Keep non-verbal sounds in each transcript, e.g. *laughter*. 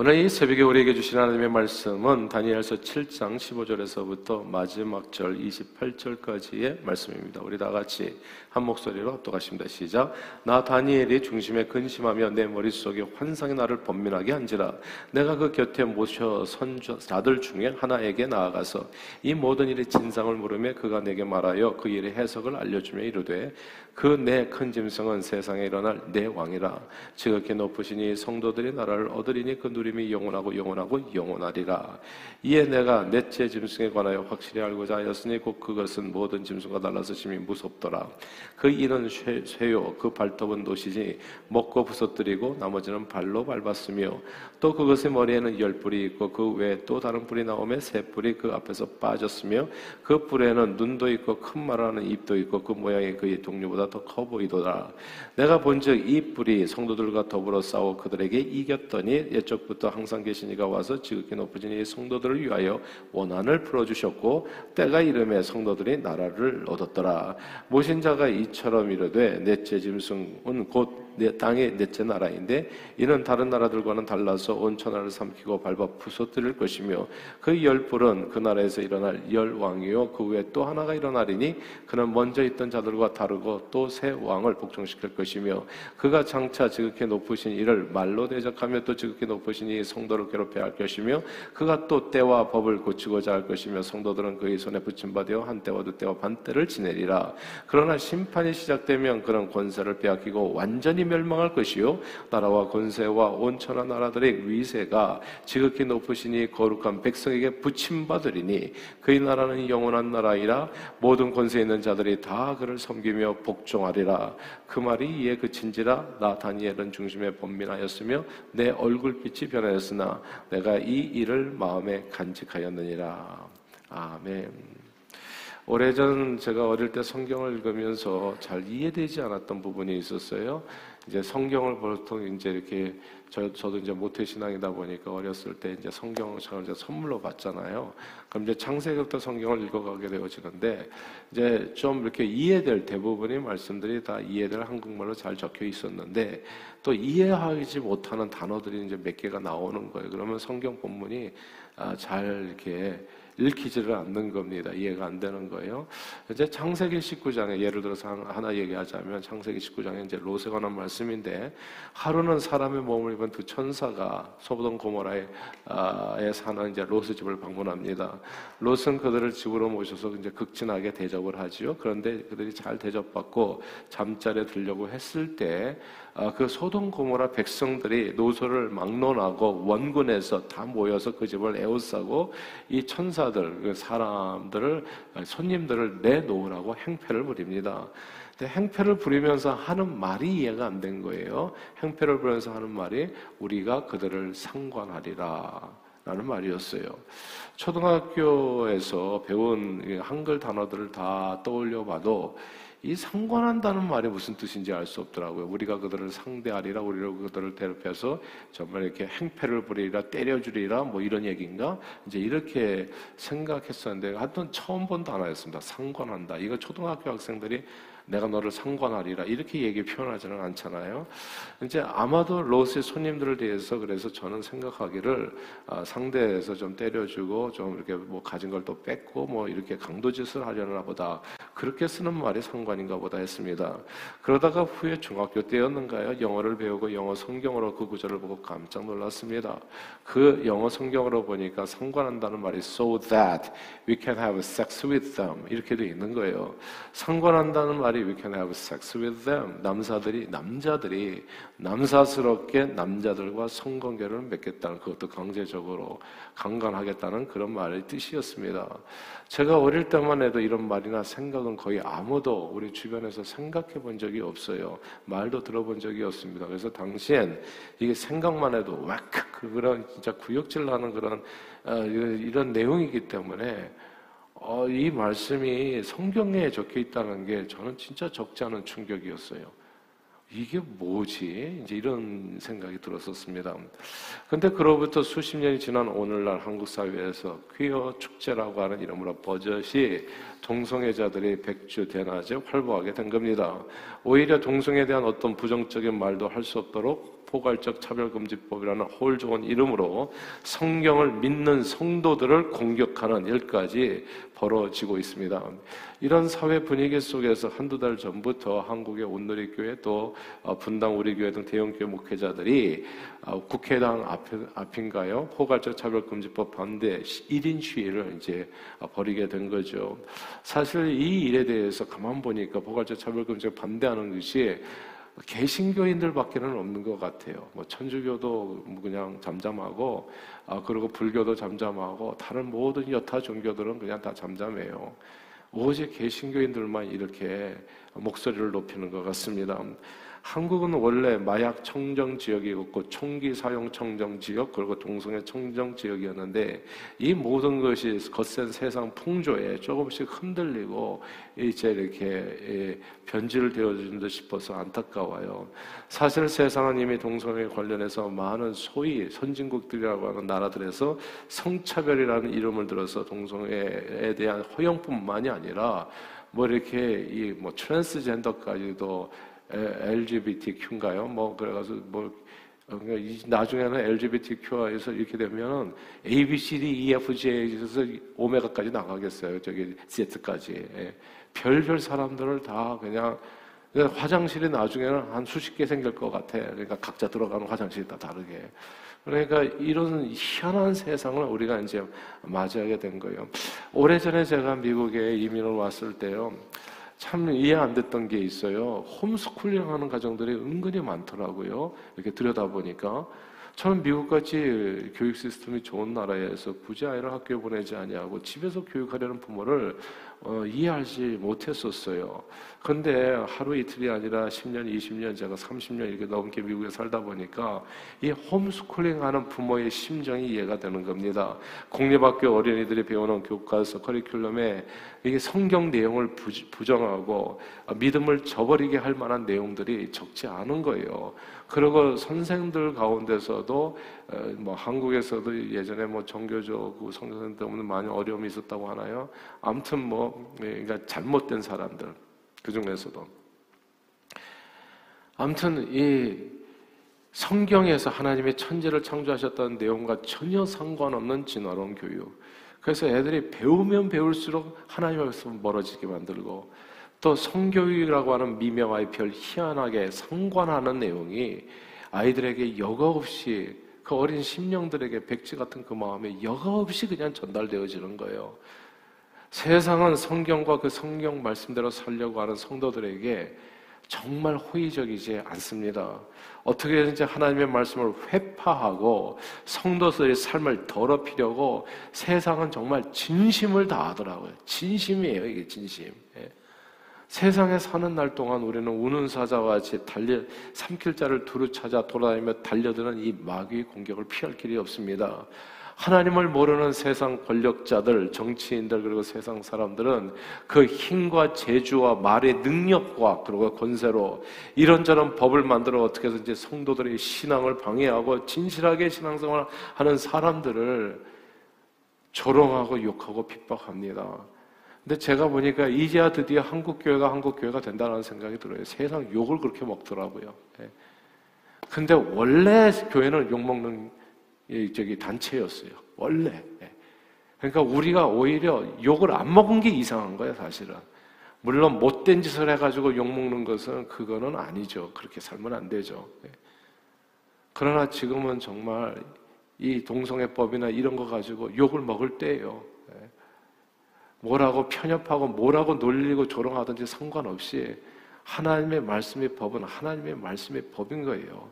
오늘 이 새벽에 우리에게 주신 하나님의 말씀은 다니엘서 7장 15절에서부터 마지막 절 28절까지의 말씀입니다. 우리 다 같이 한 목소리로 합독하십니다. 시작. 나 다니엘이 중심에 근심하며 내 머릿속에 환상이 나를 번민하게 한지라 내가 그 곁에 모셔 선 자들 중에 하나에게 나아가서 이 모든 일의 진상을 물으며 그가 내게 말하여 그 일의 해석을 알려주며 이르되 그 내 큰 짐승은 세상에 일어날 내 왕이라 지극히 높으시니 성도들이 나라를 얻으리니 그 누 림이 영원하고 영원하고 영원하리라. 이에 내가 넷째 짐승에 관하여 확실히 알고자 하였으니 곧 그것은 모든 짐승과 달라서 심히 무섭더라. 그 이는 쇠, 요그 발톱은 노시지 먹고 부서뜨리고 나머지는 발로 밟았으며 또 그것의 머리에는 열 뿔이 있고 그 외에 또 다른 뿔이 나오며 세 뿔이 그 앞에서 빠졌으며 그 뿔에는 눈도 있고 큰 말하는 입도 있고 그 모양이 그의 동료보다 더 커 보이도다. 내가 본즉 이 뿔이 성도들과 더불어 싸워 그들에게 이겼더니 옛적부터 항상 계신 이가 와서 지극히 높으신 이 성도들을 위하여 원한을 풀어주셨고 때가 이름에 성도들이 나라를 얻었더라. 모신 자가 이처럼 이르되 넷째 짐승은 곧 땅의 넷째 나라인데 이는 다른 나라들과는 달라서 온 천하를 삼키고 밟아 부서뜨릴 것이며 그 열불은 그 나라에서 일어날 열 왕이요 그 외에 또 하나가 일어나리니 그는 먼저 있던 자들과 다르고 또 새 왕을 복종시킬 것이며 그가 장차 지극히 높으신 이를 말로 대적하며 또 지극히 높으신 이 성도를 괴롭혀야 할 것이며 그가 또 때와 법을 고치고자 할 것이며 성도들은 그의 손에 붙임 받아 한 때와 두 때와 반 때를 지내리라. 그러나 심판이 시작되면 그런 권세를 빼앗기고 완전히 멸망할 것이요. 나라와 권세와 온천하 나라들의 위세가 지극히 높으시니 거룩한 백성에게 붙임 받으리니 그의 나라는 영원한 나라이라 모든 권세 있는 자들이 다 그를 섬기며 복종하리라. 그 말이 이에 그친지라 나 다니엘은 중심에 번민하였으며 내 얼굴빛이 변하였으나 내가 이 일을 마음에 간직하였느니라. 아멘. 오래전 제가 어릴 때 성경을 읽으면서 잘 이해되지 않았던 부분이 있었어요. 이제 성경을 보통 이제 이렇게 저, 저도 이제 모태 신앙이다 보니까 어렸을 때 이제 성경을 이제 선물로 받잖아요. 그럼 이제 창세기부터 성경을 읽어가게 되어지는데 이제 좀 이렇게 이해될 대부분의 말씀들이 다 이해될 한국말로 잘 적혀 있었는데 또 이해하지 못하는 단어들이 이제 몇 개가 나오는 거예요. 그러면 성경 본문이 아, 잘 이렇게 읽히지를 않는 겁니다. 이해가 안 되는 거예요. 이제 창세기 19장에 예를 들어서 하나 얘기하자면 창세기 19장에 이제 롯에 관한 말씀인데 하루는 사람의 몸을 입은 두 천사가 소돔 고모라에 사는 이제 롯의 집을 방문합니다. 롯은 그들을 집으로 모셔서 이제 극진하게 대접을 하지요. 그런데 그들이 잘 대접받고 잠자리에 들려고 했을 때 아, 그 소돔 고모라 백성들이 노소를 막론하고 원군에서 다 모여서 그 집을 에워싸고 이 천사들 그 사람들을 손님들을 내놓으라고 행패를 부립니다. 행패를 부리면서 하는 말이 이해가 안 된 거예요. 행패를 부리면서 하는 말이 우리가 그들을 상관하리라. 라는 말이었어요. 초등학교에서 배운 한글 단어들을 다 떠올려 봐도 이 상관한다는 말이 무슨 뜻인지 알 수 없더라고요. 우리가 그들을 상대하리라, 우리가 그들을 대접해서 정말 이렇게 행패를 부리리라, 때려주리라, 뭐 이런 얘기인가? 이제 이렇게 생각했었는데, 하여튼 처음 본 단어였습니다. 상관한다. 이거 초등학교 학생들이 내가 너를 상관하리라 이렇게 얘기 표현하지는 않잖아요. 이제 아마도 롯의 손님들을 대해서 그래서 저는 생각하기를 아, 상대에서 좀 때려주고 좀 이렇게 뭐 가진 걸 또 뺏고 뭐 이렇게 강도짓을 하려나 보다 그렇게 쓰는 말이 상관인가 보다 했습니다. 그러다가 후에 중학교 때였는가요? 영어를 배우고 영어 성경으로 그 구절을 보고 깜짝 놀랐습니다. 그 영어 성경으로 보니까 상관한다는 말이 so that we can have sex with them 이렇게 돼 있는 거예요. 상관한다는 말이 we can have sex with them. 남자들이 남자들이 남사스럽게 남자들과 성관계를 맺겠다는 그것도 강제적으로 강간하겠다는 그런 말의 뜻이었습니다. 제가 어릴 때만 해도 이런 말이나 생각은 거의 아무도 우리 주변에서 생각해 본 적이 없어요. 말도 들어본 적이 없습니다. 그래서 당시엔 이게 생각만 해도 막 그런 진짜 구역질 나는 그런 어, 이런 내용이기 때문에 어, 이 말씀이 성경에 적혀 있다는 게 저는 진짜 적지 않은 충격이었어요. 이게 뭐지? 이제 이런 생각이 들었었습니다. 근데 그로부터 수십 년이 지난 오늘날 한국 사회에서 퀴어 축제라고 하는 이름으로 버젓이 동성애자들의 백주 대낮에 활보하게 된 겁니다. 오히려 동성에 대한 어떤 부정적인 말도 할 수 없도록 포괄적 차별금지법이라는 홀 좋은 이름으로 성경을 믿는 성도들을 공격하는 일까지 벌어지고 있습니다. 이런 사회 분위기 속에서 한두 달 전부터 한국의 온누리교회 또 어, 분당 우리교회 등 대형교회 목회자들이 어, 국회당 앞, 인가요 포괄적 차별금지법 반대 1인 시위를 이제 벌이게 된 거죠. 사실 이 일에 대해서 가만 보니까 포괄적 차별금지법 반대하는 것이 개신교인들밖에는 없는 것 같아요. 뭐 천주교도 뭐 그냥 잠잠하고, 아 그리고 불교도 잠잠하고 다른 모든 여타 종교들은 그냥 다 잠잠해요. 오직 개신교인들만 이렇게 목소리를 높이는 것 같습니다. 한국은 원래 마약 청정 지역이었고 총기 사용 청정 지역 그리고 동성애 청정 지역이었는데 이 모든 것이 거센 세상 풍조에 조금씩 흔들리고 이제 이렇게 예, 변질을 되어진 듯 싶어서 안타까워요. 사실 세상은 이미 동성애 관련해서 많은 소위 선진국들이라고 하는 나라들에서 성차별이라는 이름을 들어서 동성애에 대한 허용뿐만이 아니라 뭐 이렇게 이 뭐 트랜스젠더까지도 LGBTQ인가요? 뭐 그래가지고 뭐 어, 그러니까 나중에는 LGBTQ에서 이렇게 되면은 A, B, C, D, E, F, G에서 오메가까지 나가겠어요. 저기 Z까지. 예. 별별 사람들을 다 그냥 화장실이 나중에는 한 수십 개 생길 것 같아. 그러니까 각자 들어가는 화장실이 다 다르게. 그러니까 이런 희한한 세상을 우리가 이제 맞이하게 된 거예요. 오래전에 제가 미국에 이민을 왔을 때요. 참 이해 안 됐던 게 있어요. 홈스쿨링 하는 가정들이 은근히 많더라고요. 이렇게 들여다보니까. 저는 미국같이 교육 시스템이 좋은 나라에서 굳이 아이를 학교에 보내지 아니하고 집에서 교육하려는 부모를 어, 이해하지 못했었어요. 근데 하루 이틀이 아니라 10년, 20년, 제가 30년 이렇게 넘게 미국에 살다 보니까 이 홈스쿨링 하는 부모의 심정이 이해가 되는 겁니다. 공립학교 어린이들이 배우는 교과서 커리큘럼에 이게 성경 내용을 부정하고 믿음을 저버리게 할 만한 내용들이 적지 않은 거예요. 그리고 선생들 가운데서도 어, 뭐 한국에서도 예전에 뭐 종교적 성선 때문에 많이 어려움이 있었다고 하나요? 아무튼 뭐 예, 그러니까 잘못된 사람들 그 중에서도 아무튼 이 성경에서 하나님의 천지를 창조하셨다는 내용과 전혀 상관없는 진화론 교육. 그래서 애들이 배우면 배울수록 하나님에서 멀어지게 만들고 또 성교육이라고 하는 미명화의 별 희한하게 상관하는 내용이 아이들에게 여과 없이 그 어린 심령들에게 백지 같은 그 마음에 여과 없이 그냥 전달되어지는 거예요. 세상은 성경과 그 성경 말씀대로 살려고 하는 성도들에게 정말 호의적이지 않습니다. 어떻게든지 하나님의 말씀을 회파하고 성도들의 삶을 더럽히려고 세상은 정말 진심을 다하더라고요. 진심이에요, 이게 진심. 예. 세상에 사는 날 동안 우리는 우는 사자와 같이 달려 삼킬 자를 두루 찾아 돌아다니며 달려드는 이 마귀의 공격을 피할 길이 없습니다. 하나님을 모르는 세상 권력자들, 정치인들 그리고 세상 사람들은 그 힘과 재주와 말의 능력과 그리고 권세로 이런저런 법을 만들어 어떻게 해든지 성도들의 신앙을 방해하고 진실하게 신앙생활 하는 사람들을 조롱하고 욕하고 핍박합니다. 근데 제가 보니까 이제야 드디어 한국 교회가 한국 교회가 된다는 생각이 들어요. 세상 욕을 그렇게 먹더라고요. 예. 근데 원래 교회는 욕 먹는 저기 단체였어요. 원래. 예. 그러니까 우리가 오히려 욕을 안 먹은 게 이상한 거예요, 사실은. 물론 못된 짓을 해가지고 욕 먹는 것은 그거는 아니죠. 그렇게 살면 안 되죠. 예. 그러나 지금은 정말 이 동성애법이나 이런 거 가지고 욕을 먹을 때예요. 뭐라고 편협하고 뭐라고 놀리고 조롱하든지 상관없이 하나님의 말씀의 법은 하나님의 말씀의 법인 거예요.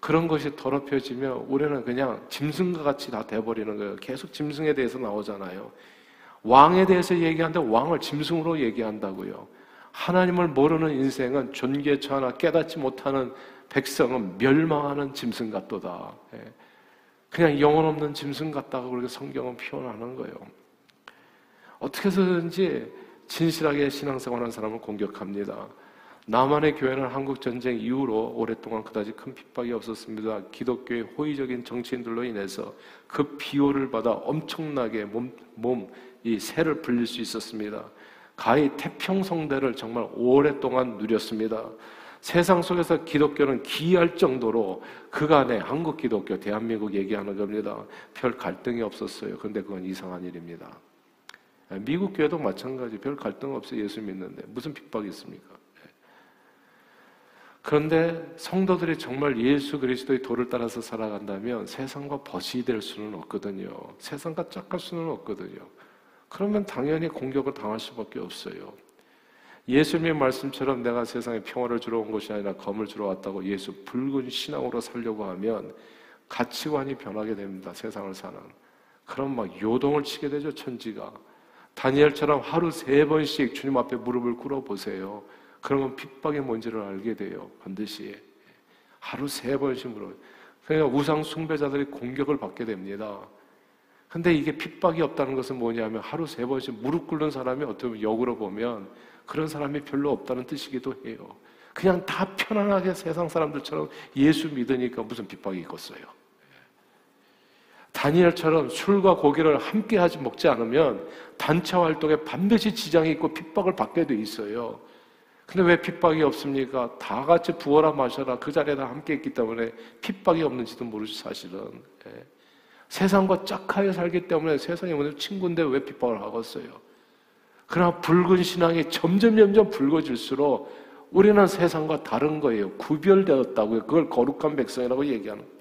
그런 것이 더럽혀지면 우리는 그냥 짐승과 같이 다 돼버리는 거예요. 계속 짐승에 대해서 나오잖아요. 왕에 대해서 얘기하는데 왕을 짐승으로 얘기한다고요. 하나님을 모르는 인생은 존귀치 하나 깨닫지 못하는 백성은 멸망하는 짐승 같도다. 예. 그냥 영혼 없는 짐승 같다고 그렇게 성경은 표현하는 거예요. 어떻게 해서든지 진실하게 신앙생활 하는 사람을 공격합니다. 남한의 교회는 한국 전쟁 이후로 오랫동안 그다지 큰 핍박이 없었습니다. 기독교의 호의적인 정치인들로 인해서 그 비호를 받아 엄청나게 몸, 몸, 이 새를 불릴 수 있었습니다. 가히 태평성대를 정말 오랫동안 누렸습니다. 세상 속에서 기독교는 기이할 정도로 그간에 한국 기독교, 대한민국 얘기하는 겁니다. 별 갈등이 없었어요. 근데 그건 이상한 일입니다. 미국 교회도 마찬가지 별 갈등 없어요. 예수 믿는데 무슨 핍박이 있습니까? 그런데 성도들이 정말 예수 그리스도의 도를 따라서 살아간다면 세상과 벗이 될 수는 없거든요. 세상과 짝할 수는 없거든요. 그러면 당연히 공격을 당할 수밖에 없어요. 예수님의 말씀처럼 내가 세상에 평화를 주러 온 것이 아니라 검을 주러 왔다고 예수 붉은 신앙으로 살려고 하면 가치관이 변하게 됩니다. 세상을 사는. 그럼 막 요동을 치게 되죠, 천지가. 다니엘처럼 하루 세 번씩 주님 앞에 무릎을 꿇어 보세요. 그러면 핍박이 뭔지를 알게 돼요. 반드시. 하루 세 번씩 물어. 그러니까 우상 숭배자들이 공격을 받게 됩니다. 근데 이게 핍박이 없다는 것은 뭐냐면 하루 세 번씩 무릎 꿇는 사람이 어떻게 보면 역으로 보면 그런 사람이 별로 없다는 뜻이기도 해요. 그냥 다 편안하게 세상 사람들처럼 예수 믿으니까 무슨 핍박이 있겠어요. 다니엘처럼 술과 고기를 함께 하지 먹지 않으면 단체 활동에 반드시 지장이 있고 핍박을 받게 돼 있어요. 근데 왜 핍박이 없습니까? 다 같이 부어라 마셔라 그 자리에 다 함께 있기 때문에 핍박이 없는지도 모르죠 사실은. 예. 세상과 짝하여 살기 때문에 세상이 오늘 친구인데 왜 핍박을 하겠어요? 그러나 붉은 신앙이 점점 점점 붉어질수록 우리는 세상과 다른 거예요. 구별되었다고요. 그걸 거룩한 백성이라고 얘기하는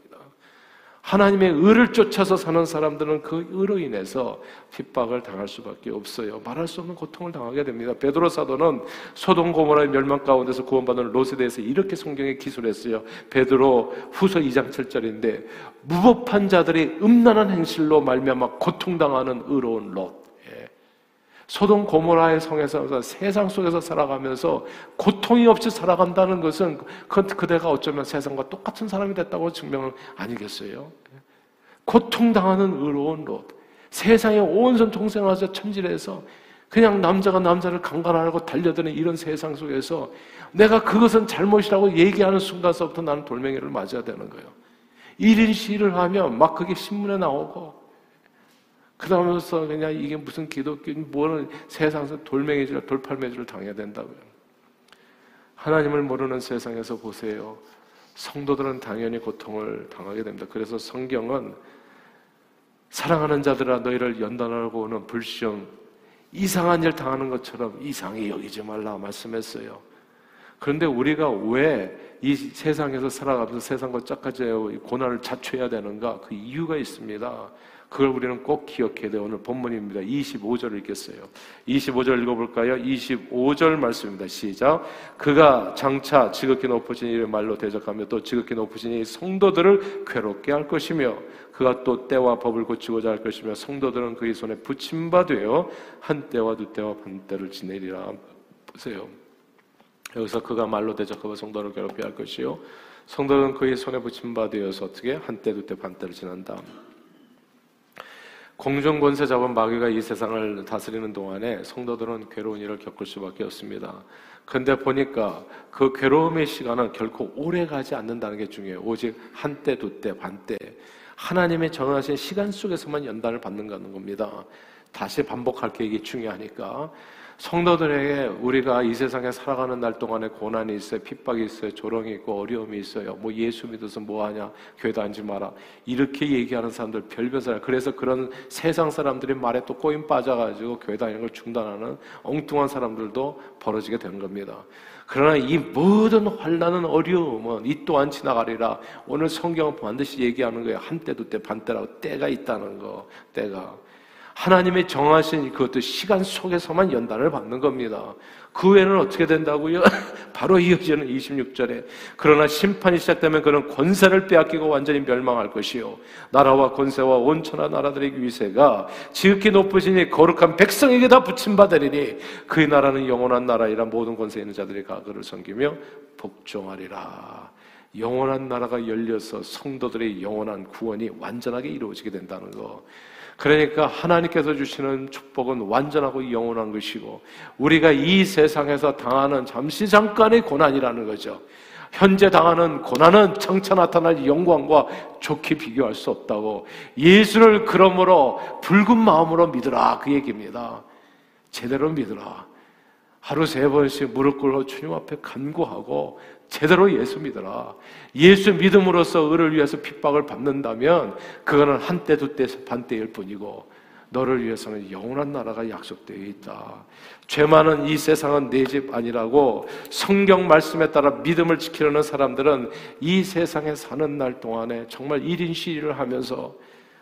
하나님의 의를 쫓아서 사는 사람들은 그 의로 인해서 핍박을 당할 수밖에 없어요. 말할 수 없는 고통을 당하게 됩니다. 베드로 사도는 소돔 고모라의 멸망 가운데서 구원받은 롯에 대해서 이렇게 성경에 기술했어요. 베드로 후서 2장 7절인데 무법한 자들이 음란한 행실로 말미암아 고통당하는 의로운 롯. 소돔 고모라의 성에서 세상 속에서 살아가면서 고통이 없이 살아간다는 것은 그, 그대가 어쩌면 세상과 똑같은 사람이 됐다고 증명은 아니겠어요? 고통당하는 의로운 롯. 세상에 온선 통생하서 천질해서 그냥 남자가 남자를 강간하고 달려드는 이런 세상 속에서 내가 그것은 잘못이라고 얘기하는 순간서부터 나는 돌멩이를 맞아야 되는 거예요. 1인 시위를 하면 막 그게 신문에 나오고 그러면서 그냥 이게 무슨 기독교, 뭐는 세상에서 돌멩이질, 돌팔매질을 당해야 된다고요. 하나님을 모르는 세상에서 보세요. 성도들은 당연히 고통을 당하게 됩니다. 그래서 성경은 사랑하는 자들아 너희를 연단하고 는 불시험 이상한 일 당하는 것처럼 이상히 여기지 말라 말씀했어요. 그런데 우리가 왜 이 세상에서 살아가면서 세상과 짝까지 고난을 자초해야 되는가? 그 이유가 있습니다. 그걸 우리는 꼭 기억해야 돼요. 오늘 본문입니다. 25절을 읽겠어요. 25절 읽어볼까요? 25절 말씀입니다. 시작. 그가 장차 지극히 높으신 이의 말로 대적하며 또 지극히 높으신 이 성도들을 괴롭게 할 것이며 그가 또 때와 법을 고치고자 할 것이며 성도들은 그의 손에 붙임바 되어 한 때와 두 때와 반 때를 지내리라. 보세요. 여기서 그가 말로 대적하고 성도를 괴롭게 할 것이요. 성도는 그의 손에 붙임 바 되어서 어떻게 한 때, 두 때, 반 때를 지난다. 공중 권세 잡은 마귀가 이 세상을 다스리는 동안에 성도들은 괴로운 일을 겪을 수밖에 없습니다. 근데 보니까 그 괴로움의 시간은 결코 오래 가지 않는다는 게 중요해요. 오직 한때, 두때, 반때. 하나님의 정하신 시간 속에서만 연단을 받는다는 겁니다. 다시 반복할 게 이게 중요하니까. 성도들에게 우리가 이 세상에 살아가는 날 동안에 고난이 있어요, 핍박이 있어요, 조롱이 있고 어려움이 있어요. 뭐 예수 믿어서 뭐 하냐, 교회도 앉지 마라. 이렇게 얘기하는 사람들 별별 사람. 그래서 그런 세상 사람들이 말에 또 꼬임 빠져가지고 교회 다니는 걸 중단하는 엉뚱한 사람들도 벌어지게 되는 겁니다. 그러나 이 모든 환란은 어려움은 이 또한 지나가리라. 오늘 성경은 반드시 얘기하는 거예요. 한때도 때 반때라고 때가 있다는 거. 때가. 하나님의 정하신 그것도 시간 속에서만 연단을 받는 겁니다. 그 외에는 어떻게 된다고요? *laughs* 바로 이어지는 26절에 그러나 심판이 시작되면 그는 권세를 빼앗기고 완전히 멸망할 것이요 나라와 권세와 온천하 나라들의 위세가 지극히 높으시니 거룩한 백성에게 다 붙임받으리니 그의 나라는 영원한 나라이라 모든 권세 있는 자들이 가그를 섬기며 복종하리라 영원한 나라가 열려서 성도들의 영원한 구원이 완전하게 이루어지게 된다는 거 그러니까 하나님께서 주시는 축복은 완전하고 영원한 것이고 우리가 이 세상에서 당하는 잠시 잠깐의 고난이라는 거죠. 현재 당하는 고난은 장차 나타날 영광과 좋게 비교할 수 없다고 예수를 그러므로 붉은 마음으로 믿으라 그 얘기입니다. 제대로 믿으라. 하루 세 번씩 무릎 꿇어 주님 앞에 간구하고 제대로 예수 믿어라. 예수 믿음으로써 의를 위해서 핍박을 받는다면 그거는 한때 두때 반때일 뿐이고 너를 위해서는 영원한 나라가 약속되어 있다. 죄 많은 이 세상은 내 집 아니라고 성경 말씀에 따라 믿음을 지키려는 사람들은 이 세상에 사는 날 동안에 정말 1인 시위를 하면서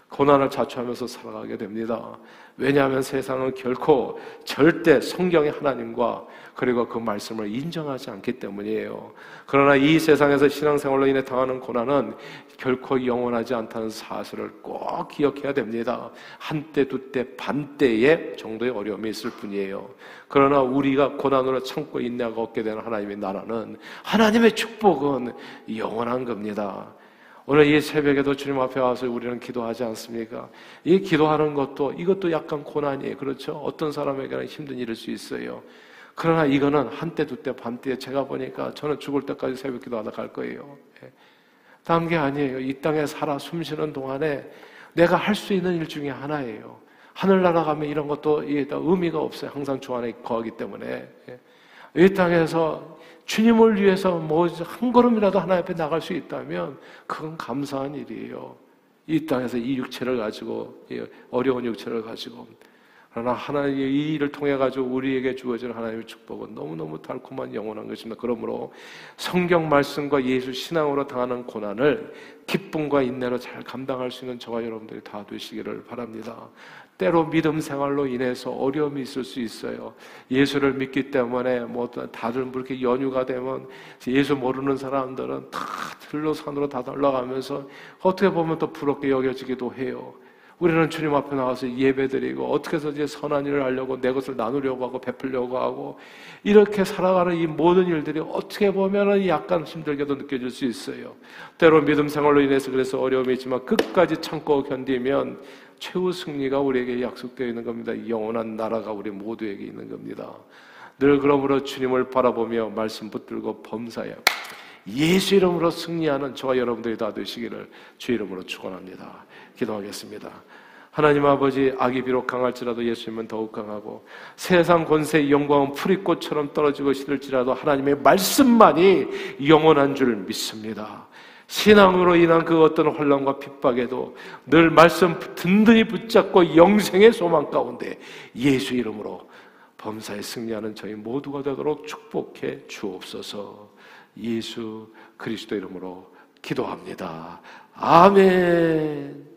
고난을 자초하면서 살아가게 됩니다. 왜냐하면 세상은 결코 절대 성경의 하나님과 그리고 그 말씀을 인정하지 않기 때문이에요. 그러나 이 세상에서 신앙생활로 인해 당하는 고난은 결코 영원하지 않다는 사실을 꼭 기억해야 됩니다. 한때, 두때, 반때의 정도의 어려움이 있을 뿐이에요. 그러나 우리가 고난으로 참고 인내하고 얻게 되는 하나님의 나라는 하나님의 축복은 영원한 겁니다. 오늘 이 새벽에도 주님 앞에 와서 우리는 기도하지 않습니까? 이 기도하는 것도 이것도 약간 고난이에요. 그렇죠? 어떤 사람에게는 힘든 일일 수 있어요. 그러나 이거는 한때, 두때, 반때 제가 보니까 저는 죽을 때까지 새벽 기도하다 갈 거예요. 예. 다음 게 아니에요. 이 땅에 살아 숨 쉬는 동안에 내가 할 수 있는 일 중에 하나예요. 하늘나라 가면 이런 것도 의미가 없어요. 항상 주 안에 거하기 때문에. 예. 이 땅에서 주님을 위해서 뭐 한 걸음이라도 하나님 앞에 나갈 수 있다면 그건 감사한 일이에요. 이 땅에서 이 육체를 가지고 어려운 육체를 가지고 그러나 하나님의 이 일을 통해 가지고 우리에게 주어진 하나님의 축복은 너무너무 달콤한 영원한 것입니다. 그러므로 성경 말씀과 예수 신앙으로 당하는 고난을 기쁨과 인내로 잘 감당할 수 있는 저와 여러분들이 다 되시기를 바랍니다. 때로 믿음 생활로 인해서 어려움이 있을 수 있어요. 예수를 믿기 때문에 뭐 다들 그렇게 연휴가 되면 예수 모르는 사람들은 다 들로 산으로 다 올라가면서 어떻게 보면 또 부럽게 여겨지기도 해요. 우리는 주님 앞에 나와서 예배드리고 어떻게 해서 이제 선한 일을 하려고 내 것을 나누려고 하고 베풀려고 하고 이렇게 살아가는 이 모든 일들이 어떻게 보면은 약간 힘들게도 느껴질 수 있어요. 때로 믿음 생활로 인해서 그래서 어려움이 있지만 끝까지 참고 견디면 최후 승리가 우리에게 약속되어 있는 겁니다. 영원한 나라가 우리 모두에게 있는 겁니다. 늘 그러므로 주님을 바라보며 말씀 붙들고 범사에 예수 이름으로 승리하는 저와 여러분들이 다 되시기를 주 이름으로 축원합니다. 기도하겠습니다. 하나님 아버지 악이 비록 강할지라도 예수님은 더욱 강하고 세상 권세의 영광은 풀이꽃처럼 떨어지고 시들지라도 하나님의 말씀만이 영원한 줄 믿습니다. 신앙으로 인한 그 어떤 혼란과 핍박에도 늘 말씀 든든히 붙잡고 영생의 소망 가운데 예수 이름으로 범사에 승리하는 저희 모두가 되도록 축복해 주옵소서 예수 그리스도 이름으로 기도합니다. 아멘.